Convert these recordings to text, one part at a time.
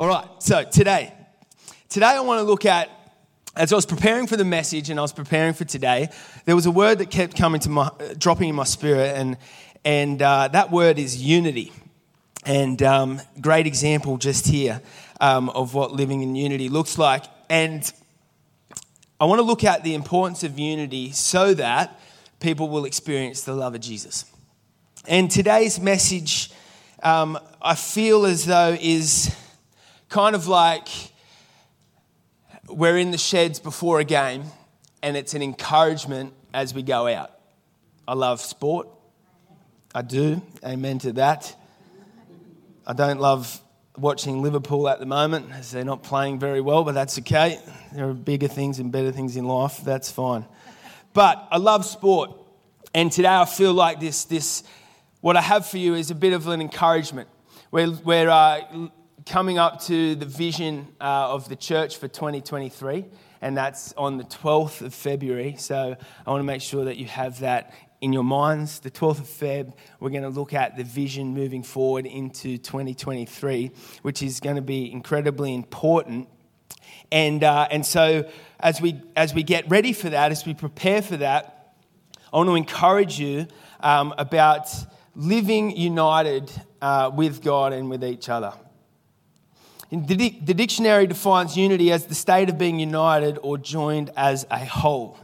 All right, so today, today I want to look at, as I was preparing for the message and I was preparing for today, there was a word that kept coming to my, dropping in my spirit, and, and uh, that word is unity. And um, great example just here um, of what living in unity looks like. And I want to look at the importance of unity so that people will experience the love of Jesus. And today's message, um, I feel as though, is kind of like we're in the sheds before a game and it's an encouragement as we go out. I love sport. I do. Amen to that. I don't love watching Liverpool at the moment as they're not playing very well, but that's okay. There are bigger things and better things in life. That's fine. But I love sport. And today I feel like this, this what I have for you is a bit of an encouragement. We're, we're uh, coming up to the vision uh, of the church for 2023, and that's on the 12th of February. So I want to make sure that you have that in your minds. The 12th of Feb, we're going to look at the vision moving forward into 2023, which is going to be incredibly important. And, uh, and so as we, as we get ready for that, as we prepare for that, I want to encourage you um, about living united uh, with God and with each other. The, dictionary defines unity as the state of being united or joined as a whole.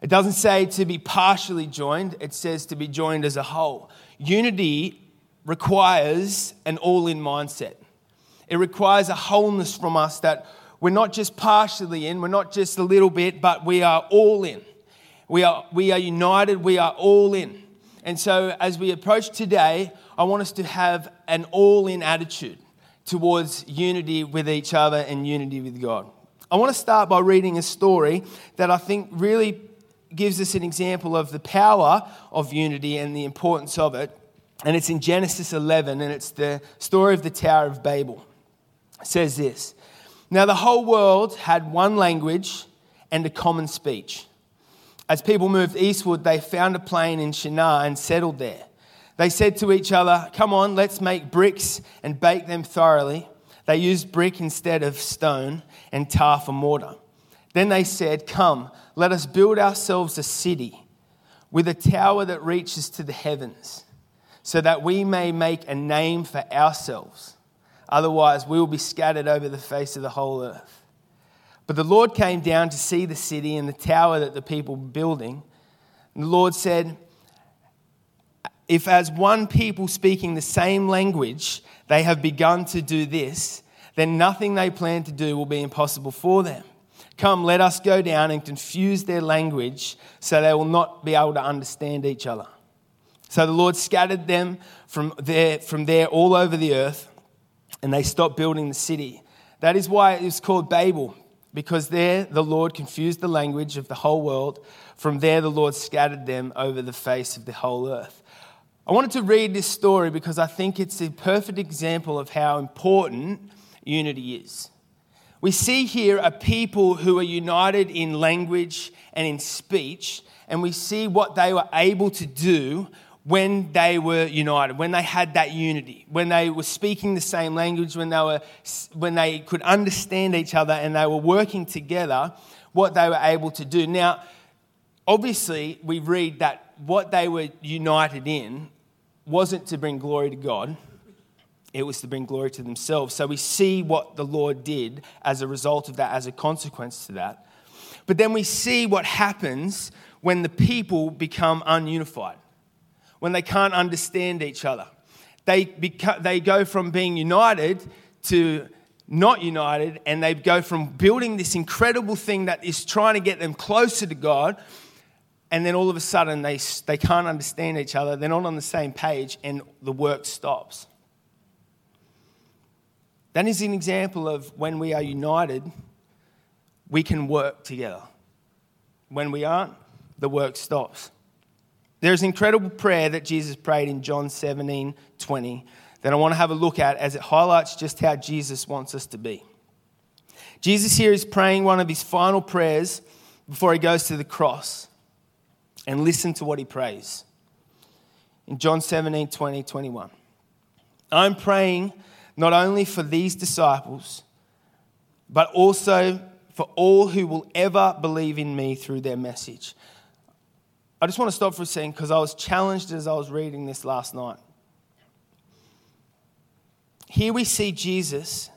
It doesn't say to be partially joined, it says to be joined as a whole. Unity requires an all in mindset. It requires a wholeness from us that we're not just partially in, we're not just a little bit, but we are all in. We are, we are united, we are all in. And so, as we approach today, I want us to have an all in attitude towards unity with each other and unity with God. I want to start by reading a story that I think really gives us an example of the power of unity and the importance of it. And it's in Genesis 11, and it's the story of the Tower of Babel. It says this Now the whole world had one language and a common speech. As people moved eastward, they found a plain in Shinar and settled there. They said to each other, Come on, let's make bricks and bake them thoroughly. They used brick instead of stone and tar for mortar. Then they said, Come, let us build ourselves a city with a tower that reaches to the heavens, so that we may make a name for ourselves. Otherwise, we will be scattered over the face of the whole earth. But the Lord came down to see the city and the tower that the people were building. And the Lord said, if, as one people speaking the same language, they have begun to do this, then nothing they plan to do will be impossible for them. Come, let us go down and confuse their language so they will not be able to understand each other. So the Lord scattered them from there, from there all over the earth, and they stopped building the city. That is why it is called Babel, because there the Lord confused the language of the whole world. From there the Lord scattered them over the face of the whole earth. I wanted to read this story because I think it's a perfect example of how important unity is. We see here a people who are united in language and in speech, and we see what they were able to do when they were united, when they had that unity, when they were speaking the same language, when they, were, when they could understand each other and they were working together, what they were able to do. Now, obviously, we read that what they were united in wasn't to bring glory to God, it was to bring glory to themselves. So we see what the Lord did as a result of that, as a consequence to that. But then we see what happens when the people become ununified, when they can't understand each other. They, beca- they go from being united to not united, and they go from building this incredible thing that is trying to get them closer to God and then all of a sudden they, they can't understand each other, they're not on the same page, and the work stops. That is an example of when we are united, we can work together. When we aren't, the work stops. There's an incredible prayer that Jesus prayed in John 17 20 that I want to have a look at as it highlights just how Jesus wants us to be. Jesus here is praying one of his final prayers before he goes to the cross and listen to what he prays. In John 17, 20, 21. I'm praying not only for these disciples, but also for all who will ever believe in me through their message. I just want to stop for a second because I was challenged as I was reading this last night. Here we see Jesus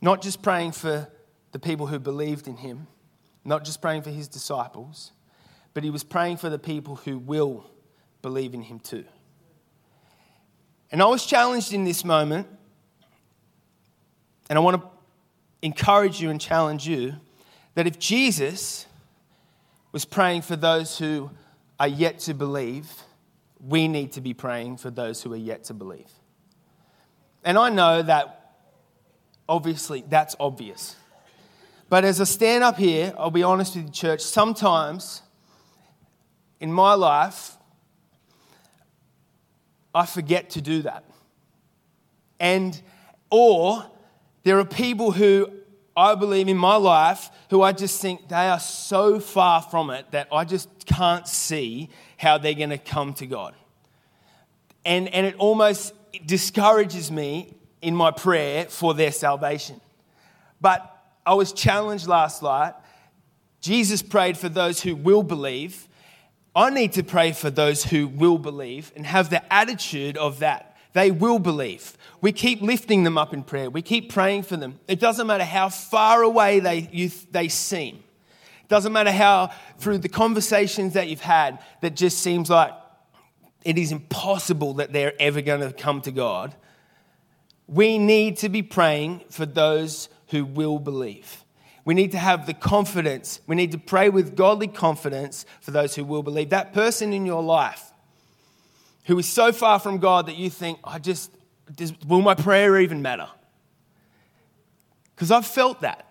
not just praying for the people who believed in him, not just praying for his disciples, but he was praying for the people who will believe in him too. And I was challenged in this moment, and I want to encourage you and challenge you that if Jesus was praying for those who are yet to believe, we need to be praying for those who are yet to believe. And I know that obviously that's obvious. But as I stand up here, I'll be honest with you, church, sometimes in my life, I forget to do that. And, or there are people who I believe in my life who I just think they are so far from it that I just can't see how they're going to come to God. And, and it almost discourages me in my prayer for their salvation. But I was challenged last night. Jesus prayed for those who will believe. I need to pray for those who will believe and have the attitude of that. They will believe. We keep lifting them up in prayer. We keep praying for them. It doesn't matter how far away they, you, they seem. It doesn't matter how, through the conversations that you've had, that just seems like it is impossible that they're ever going to come to God. We need to be praying for those who will believe. We need to have the confidence. We need to pray with godly confidence for those who will believe. That person in your life who is so far from God that you think, I just, will my prayer even matter? Because I've felt that.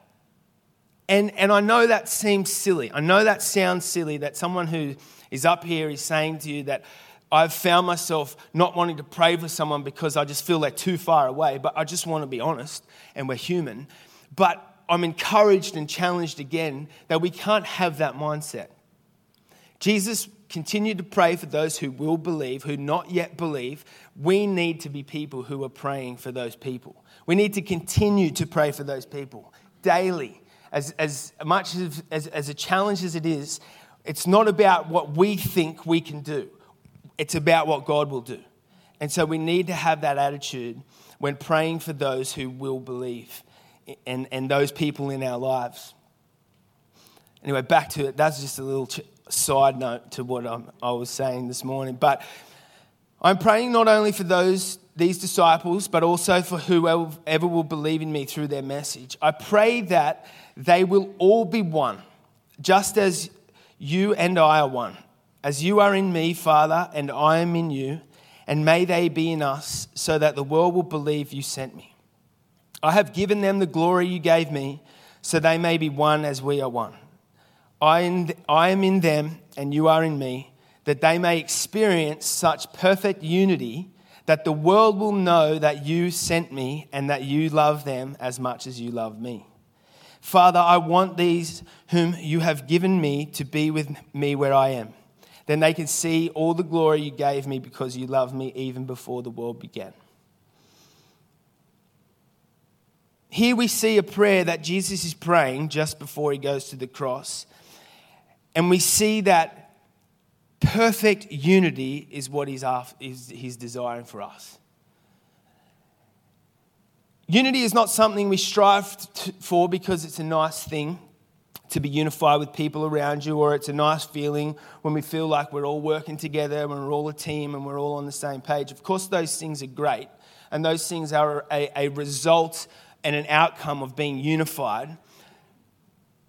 And, and I know that seems silly. I know that sounds silly that someone who is up here is saying to you that I've found myself not wanting to pray for someone because I just feel they're too far away, but I just want to be honest and we're human. But I'm encouraged and challenged again that we can't have that mindset. Jesus continued to pray for those who will believe, who not yet believe. We need to be people who are praying for those people. We need to continue to pray for those people daily. As, as much as, as, as a challenge as it is, it's not about what we think we can do, it's about what God will do. And so we need to have that attitude when praying for those who will believe and, and those people in our lives. Anyway, back to it. That's just a little ch- side note to what I'm, i was saying this morning. But I'm praying not only for those these disciples, but also for whoever will believe in me through their message. I pray that they will all be one, just as you and I are one. As you are in me, Father, and I am in you, and may they be in us, so that the world will believe you sent me. I have given them the glory you gave me, so they may be one as we are one. I am in them, and you are in me, that they may experience such perfect unity that the world will know that you sent me and that you love them as much as you love me. Father, I want these whom you have given me to be with me where I am. Then they can see all the glory you gave me because you loved me even before the world began. Here we see a prayer that Jesus is praying just before he goes to the cross. And we see that perfect unity is what he's, after, is, he's desiring for us. Unity is not something we strive to, for because it's a nice thing to be unified with people around you, or it's a nice feeling when we feel like we're all working together, when we're all a team and we're all on the same page. Of course, those things are great, and those things are a, a result and an outcome of being unified.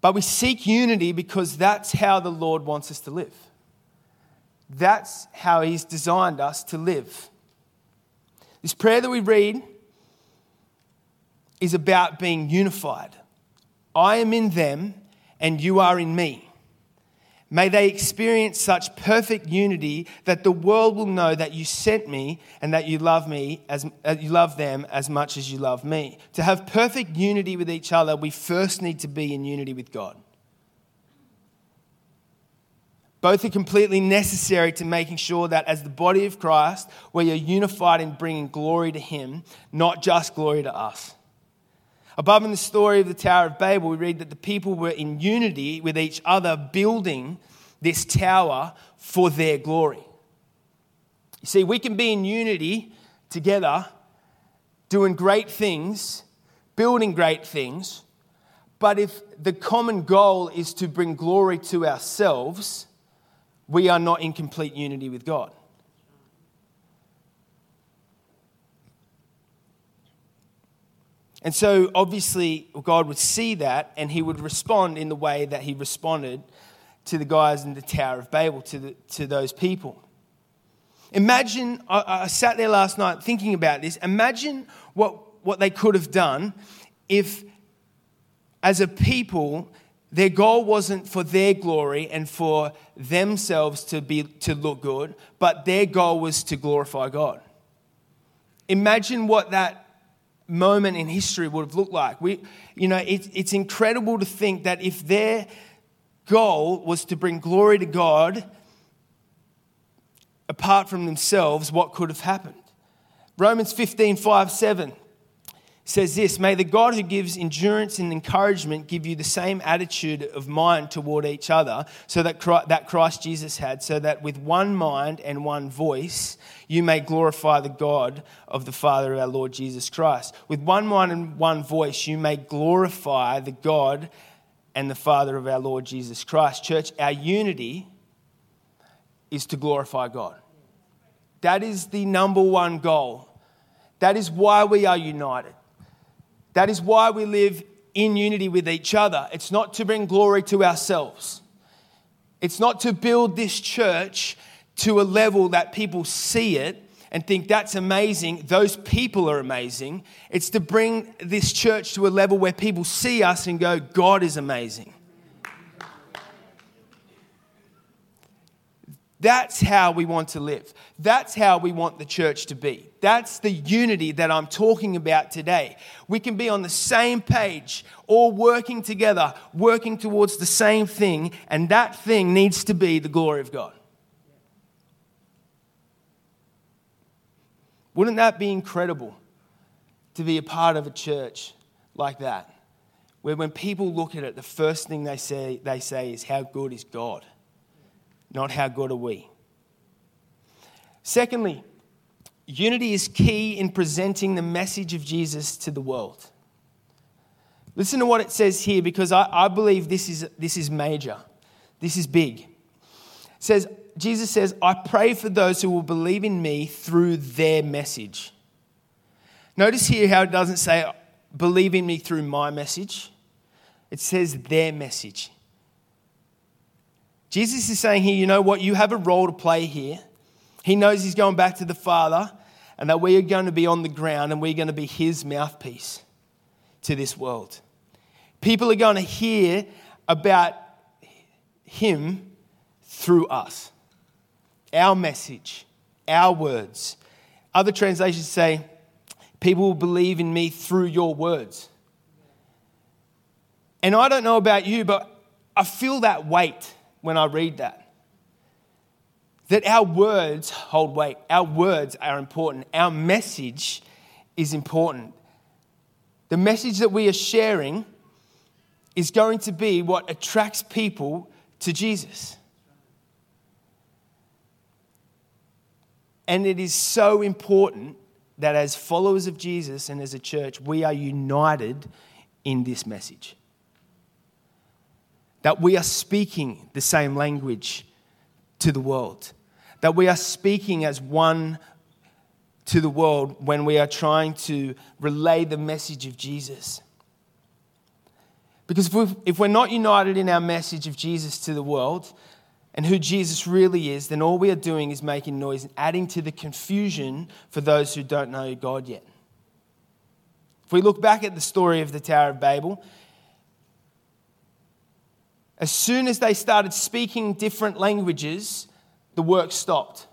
But we seek unity because that's how the Lord wants us to live. That's how He's designed us to live. This prayer that we read is about being unified. I am in them and you are in me. May they experience such perfect unity that the world will know that you sent me and that you love me as uh, you love them as much as you love me. To have perfect unity with each other, we first need to be in unity with God. Both are completely necessary to making sure that as the body of Christ, we are unified in bringing glory to Him, not just glory to us. Above in the story of the Tower of Babel, we read that the people were in unity with each other, building this tower for their glory. You see, we can be in unity together, doing great things, building great things, but if the common goal is to bring glory to ourselves, we are not in complete unity with God. And so, obviously, God would see that and he would respond in the way that he responded to the guys in the Tower of Babel, to, the, to those people. Imagine, I, I sat there last night thinking about this. Imagine what, what they could have done if, as a people, their goal wasn't for their glory and for themselves to, be, to look good, but their goal was to glorify God. Imagine what that moment in history would have looked like. We, you know, it, it's incredible to think that if their goal was to bring glory to God, apart from themselves, what could have happened? Romans 15, 5, 7 says this May the God who gives endurance and encouragement give you the same attitude of mind toward each other so that Christ, that Christ Jesus had, so that with one mind and one voice you may glorify the God of the Father of our Lord Jesus Christ. With one mind and one voice you may glorify the God and the Father of our Lord Jesus Christ. Church, our unity is to glorify God. That is the number one goal. That is why we are united. That is why we live in unity with each other. It's not to bring glory to ourselves, it's not to build this church to a level that people see it and think that's amazing. Those people are amazing. It's to bring this church to a level where people see us and go, God is amazing. That's how we want to live. That's how we want the church to be. That's the unity that I'm talking about today. We can be on the same page, all working together, working towards the same thing, and that thing needs to be the glory of God. Wouldn't that be incredible to be a part of a church like that? Where when people look at it, the first thing they say, they say is, How good is God? Not how good are we. Secondly, unity is key in presenting the message of Jesus to the world. Listen to what it says here because I, I believe this is, this is major. This is big. It says, Jesus says, I pray for those who will believe in me through their message. Notice here how it doesn't say, believe in me through my message. It says their message. Jesus is saying here, you know what? You have a role to play here. He knows he's going back to the Father and that we are going to be on the ground and we're going to be his mouthpiece to this world. People are going to hear about him through us, our message, our words. Other translations say, People will believe in me through your words. And I don't know about you, but I feel that weight when I read that. That our words hold weight, our words are important, our message is important. The message that we are sharing is going to be what attracts people to Jesus. And it is so important that as followers of Jesus and as a church, we are united in this message that we are speaking the same language to the world, that we are speaking as one to the world when we are trying to relay the message of Jesus. Because if we're not united in our message of Jesus to the world and who Jesus really is, then all we are doing is making noise and adding to the confusion for those who don't know God yet. If we look back at the story of the Tower of Babel, as soon as they started speaking different languages, the work stopped.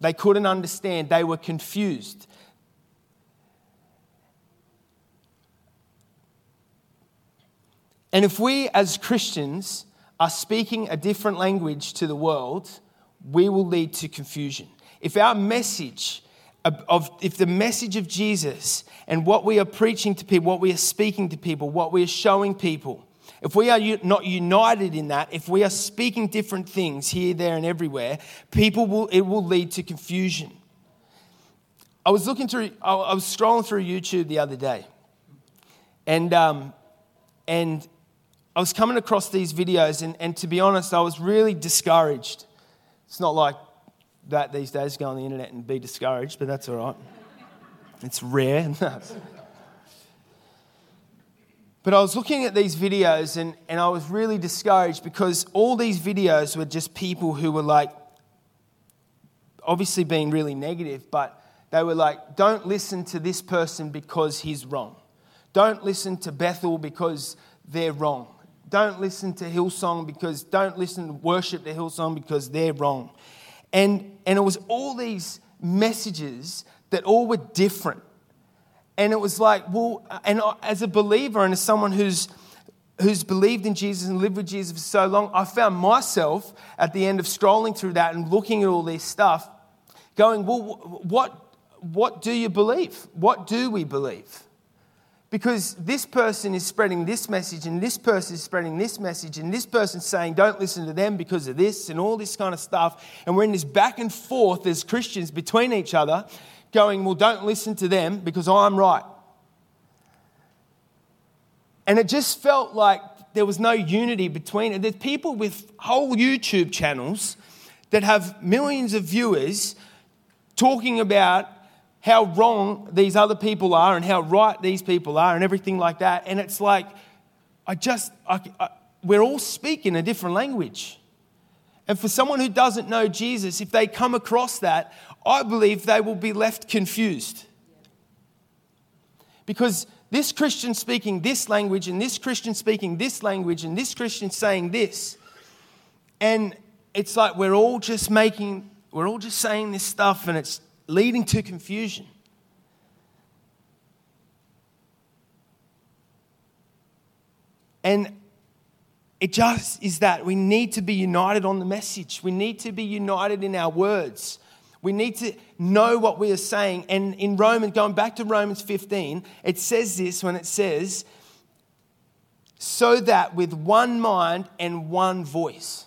They couldn't understand, they were confused. And if we as Christians are speaking a different language to the world, we will lead to confusion. If our message of, if the message of Jesus and what we are preaching to people, what we are speaking to people, what we are showing people, if we are not united in that, if we are speaking different things here, there, and everywhere, people will, it will lead to confusion. I was looking through, I was scrolling through YouTube the other day, and, um, and I was coming across these videos, and, and to be honest, I was really discouraged. It's not like that these days, go on the internet and be discouraged, but that's all right. It's rare. but I was looking at these videos, and, and I was really discouraged because all these videos were just people who were like, obviously being really negative, but they were like, don't listen to this person because he's wrong. Don't listen to Bethel because they're wrong. Don't listen to Hillsong because, don't listen to worship to Hillsong because they're wrong. And, and it was all these messages that all were different. And it was like, well, and as a believer and as someone who's, who's believed in Jesus and lived with Jesus for so long, I found myself at the end of scrolling through that and looking at all this stuff, going, well, what, what do you believe? What do we believe? Because this person is spreading this message, and this person is spreading this message, and this person's saying, don't listen to them because of this, and all this kind of stuff. And we're in this back and forth as Christians between each other, going, well, don't listen to them because I'm right. And it just felt like there was no unity between it. There's people with whole YouTube channels that have millions of viewers talking about how wrong these other people are and how right these people are and everything like that. And it's like, I just, I, I, we're all speaking a different language. And for someone who doesn't know Jesus, if they come across that, I believe they will be left confused. Because this Christian speaking this language, and this Christian speaking this language, and this Christian saying this. And it's like we're all just making, we're all just saying this stuff, and it's leading to confusion. And it just is that we need to be united on the message. We need to be united in our words. We need to know what we are saying. And in Romans, going back to Romans 15, it says this when it says, so that with one mind and one voice,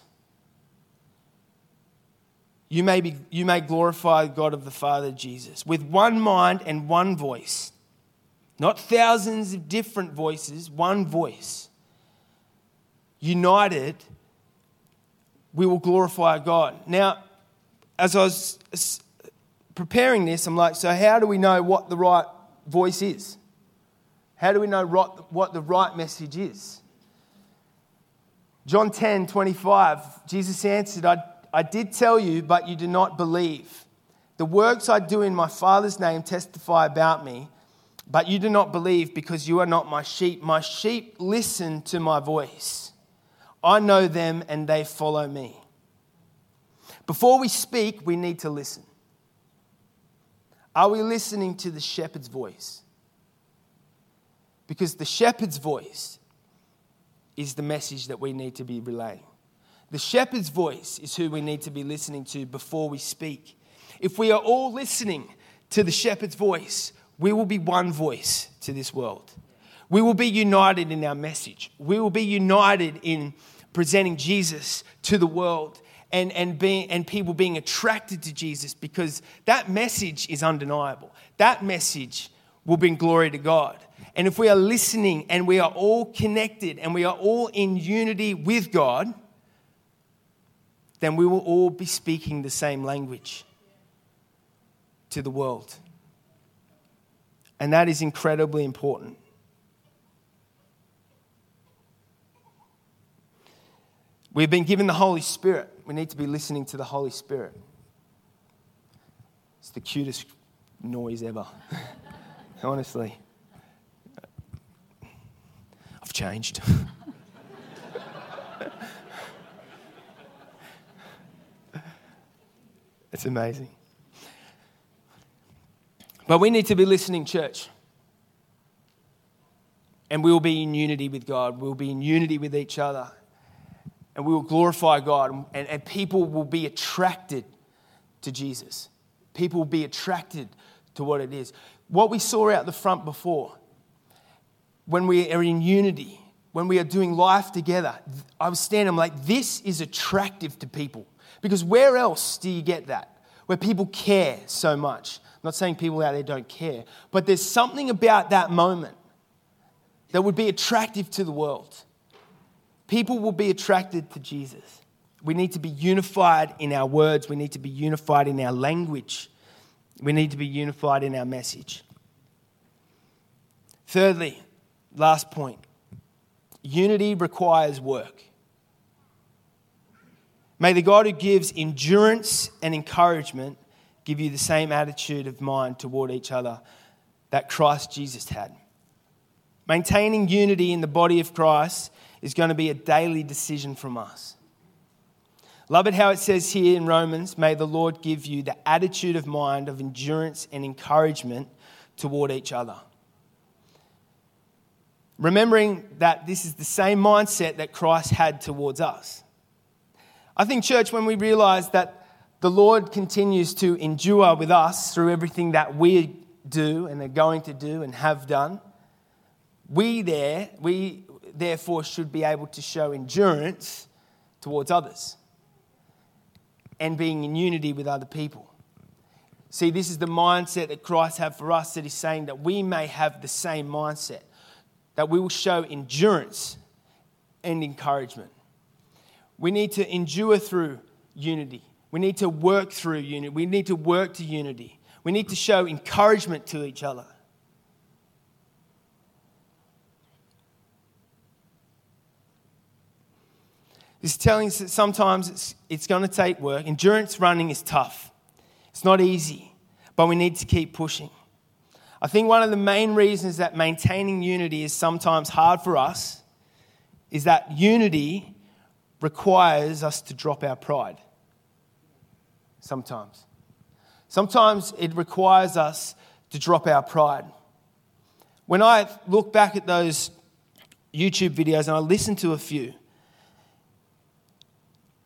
you may, be, you may glorify God of the Father Jesus with one mind and one voice. Not thousands of different voices, one voice. United, we will glorify God. Now, as I was preparing this, I'm like, so how do we know what the right voice is? How do we know what the right message is? John 10 25, Jesus answered, I I did tell you, but you do not believe. The works I do in my Father's name testify about me, but you do not believe because you are not my sheep. My sheep listen to my voice. I know them and they follow me. Before we speak, we need to listen. Are we listening to the shepherd's voice? Because the shepherd's voice is the message that we need to be relaying. The shepherd's voice is who we need to be listening to before we speak. If we are all listening to the shepherd's voice, we will be one voice to this world. We will be united in our message. We will be united in presenting Jesus to the world and, and, being, and people being attracted to Jesus because that message is undeniable. That message will bring glory to God. And if we are listening and we are all connected and we are all in unity with God, then we will all be speaking the same language to the world. And that is incredibly important. We've been given the Holy Spirit. We need to be listening to the Holy Spirit. It's the cutest noise ever. Honestly. I've changed. It's amazing. But we need to be listening, church. And we will be in unity with God. We'll be in unity with each other. And we will glorify God, and, and people will be attracted to Jesus. People will be attracted to what it is. What we saw out the front before, when we are in unity, when we are doing life together, I was standing, I'm like, this is attractive to people. Because where else do you get that? Where people care so much. I'm not saying people out there don't care, but there's something about that moment that would be attractive to the world. People will be attracted to Jesus. We need to be unified in our words, we need to be unified in our language, we need to be unified in our message. Thirdly, last point unity requires work. May the God who gives endurance and encouragement give you the same attitude of mind toward each other that Christ Jesus had. Maintaining unity in the body of Christ is going to be a daily decision from us. Love it how it says here in Romans, may the Lord give you the attitude of mind of endurance and encouragement toward each other. Remembering that this is the same mindset that Christ had towards us. I think, church, when we realize that the Lord continues to endure with us through everything that we do and are going to do and have done, we there, we therefore should be able to show endurance towards others and being in unity with other people. See, this is the mindset that Christ had for us that He's saying that we may have the same mindset, that we will show endurance and encouragement. We need to endure through unity. We need to work through unity. We need to work to unity. We need to show encouragement to each other. Is telling us that sometimes it's, it's going to take work. Endurance running is tough, it's not easy, but we need to keep pushing. I think one of the main reasons that maintaining unity is sometimes hard for us is that unity requires us to drop our pride. Sometimes. Sometimes it requires us to drop our pride. When I look back at those YouTube videos and I listen to a few,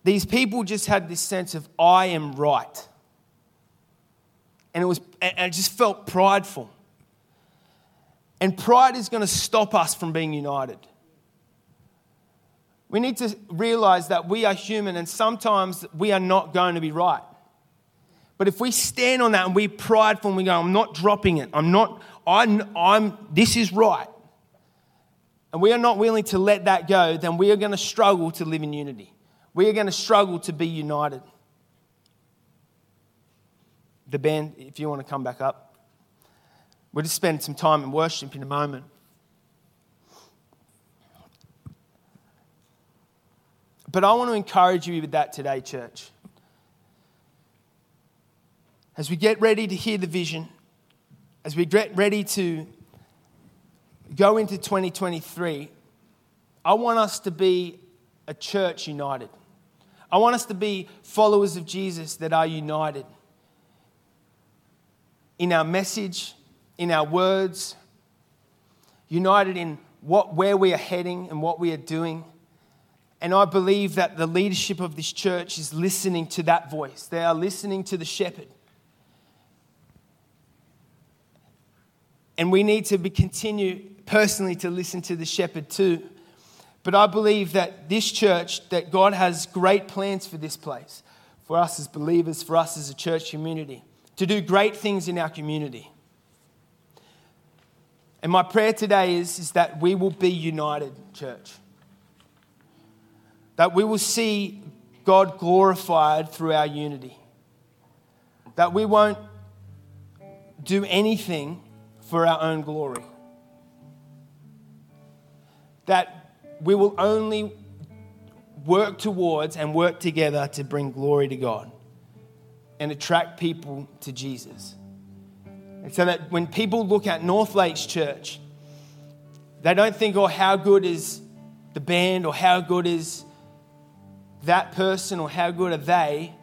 these people just had this sense of, I am right. And it, was, and it just felt prideful. And pride is going to stop us from being united. We need to realize that we are human and sometimes we are not going to be right. But if we stand on that and we're prideful and we go, I'm not dropping it, I'm not, I'm, I'm, this is right, and we are not willing to let that go, then we are going to struggle to live in unity we are going to struggle to be united. The band, if you want to come back up, we'll just spend some time in worship in a moment. But I want to encourage you with that today, church. As we get ready to hear the vision, as we get ready to go into 2023, I want us to be a church united. I want us to be followers of Jesus that are united in our message, in our words, united in what, where we are heading and what we are doing. And I believe that the leadership of this church is listening to that voice. They are listening to the shepherd. And we need to be, continue personally to listen to the shepherd too. But I believe that this church, that God has great plans for this place, for us as believers, for us as a church community, to do great things in our community. And my prayer today is, is that we will be united, church. That we will see God glorified through our unity. That we won't do anything for our own glory. That we will only work towards and work together to bring glory to God and attract people to Jesus. And so that when people look at North Lakes Church, they don't think, oh, how good is the band or how good is that person or how good are they,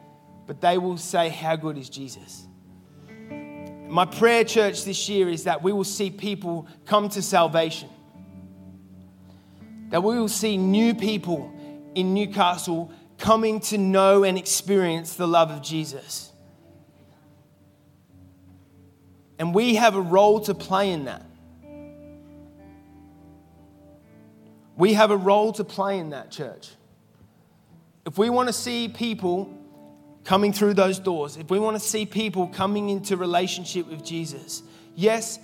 but they will say, how good is Jesus? My prayer, church, this year is that we will see people come to salvation that we will see new people in Newcastle coming to know and experience the love of Jesus. And we have a role to play in that. We have a role to play in that, church. If we want to see people coming through those doors, if we want to see people coming into relationship with Jesus, yes,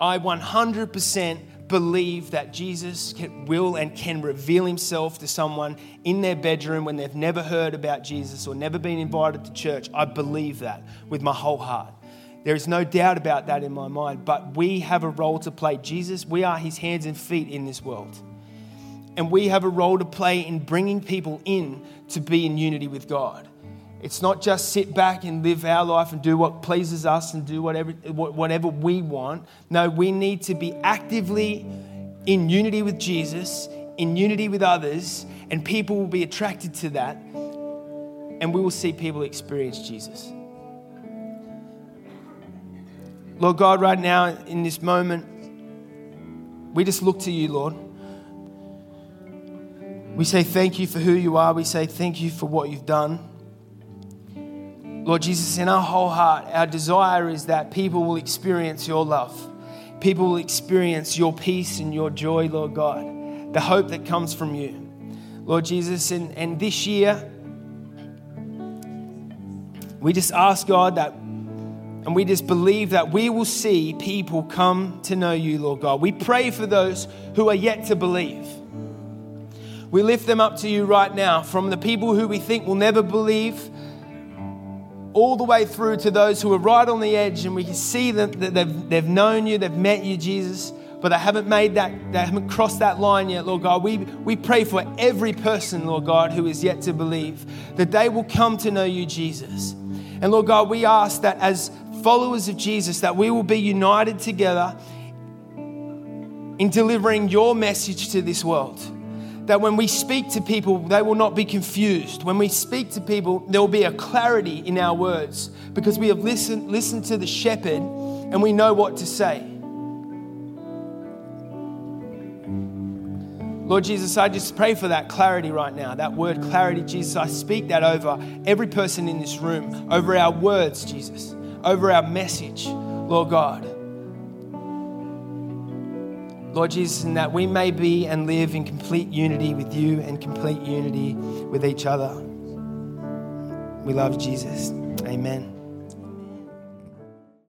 I 100% believe that Jesus can, will and can reveal himself to someone in their bedroom when they've never heard about Jesus or never been invited to church. I believe that with my whole heart. There is no doubt about that in my mind, but we have a role to play. Jesus, we are his hands and feet in this world. And we have a role to play in bringing people in to be in unity with God. It's not just sit back and live our life and do what pleases us and do whatever, whatever we want. No, we need to be actively in unity with Jesus, in unity with others, and people will be attracted to that. And we will see people experience Jesus. Lord God, right now in this moment, we just look to you, Lord. We say thank you for who you are. We say thank you for what you've done. Lord Jesus, in our whole heart, our desire is that people will experience your love. People will experience your peace and your joy, Lord God, the hope that comes from you. Lord Jesus, and, and this year, we just ask God that, and we just believe that we will see people come to know you, Lord God. We pray for those who are yet to believe. We lift them up to you right now, from the people who we think will never believe all the way through to those who are right on the edge, and we can see that they've, they've known you, they've met you, Jesus, but they haven't made that, they haven't crossed that line yet, Lord God. We, we pray for every person, Lord God, who is yet to believe, that they will come to know you, Jesus. And Lord God, we ask that as followers of Jesus, that we will be united together in delivering your message to this world that when we speak to people, they will not be confused. When we speak to people, there will be a clarity in our words because we have listened, listened to the shepherd and we know what to say. Lord Jesus, I just pray for that clarity right now. That word clarity, Jesus, I speak that over every person in this room, over our words, Jesus, over our message, Lord God. Lord Jesus, and that we may be and live in complete unity with you and complete unity with each other. We love Jesus. Amen.